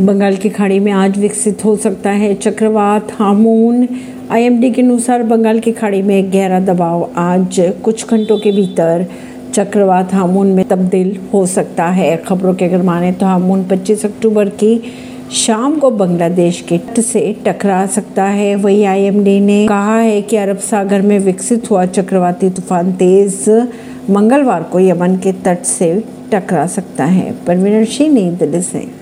बंगाल की खाड़ी में आज विकसित हो सकता है चक्रवात, हामून। आईएमडी के अनुसार बंगाल की खाड़ी में गहरा दबाव आज कुछ घंटों के भीतर चक्रवात, हामून में तब्दील हो सकता है। खबरों के अगर माने तो हामून 25 अक्टूबर की शाम को बांग्लादेश के तट से टकरा सकता है। वही आईएमडी ने कहा है कि अरब सागर में विकसित हुआ चक्रवाती तूफ़ान तेज मंगलवार को यमन के तट से टकरा सकता है। परवीन सिंह, नई दिल्ली से।